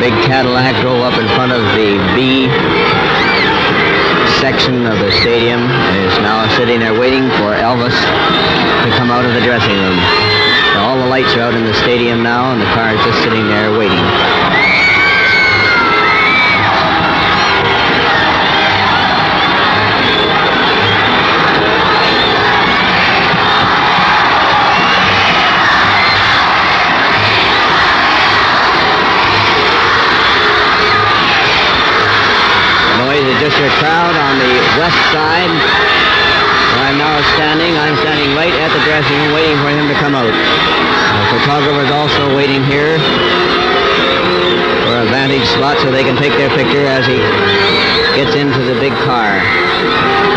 big Cadillac drove up in front of the B section of the stadium and is now sitting there waiting for Elvis to come out of the dressing room. All the lights are out in the stadium now, and the car is just sitting there waiting. Crowd on the west side. Where I'm now standing. I'm standing right at the dressing room waiting for him to come out. The photographer's also waiting here for a vantage spot so they can take their picture as he gets into the big car.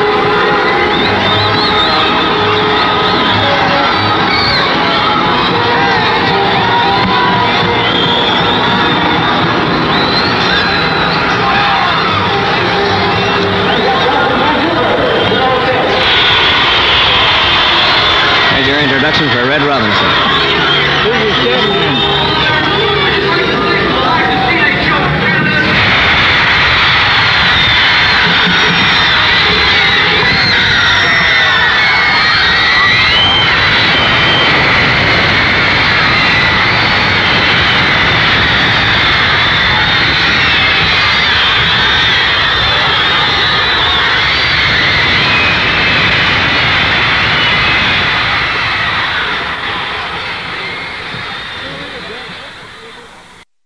Introduction for Red Robinson. Your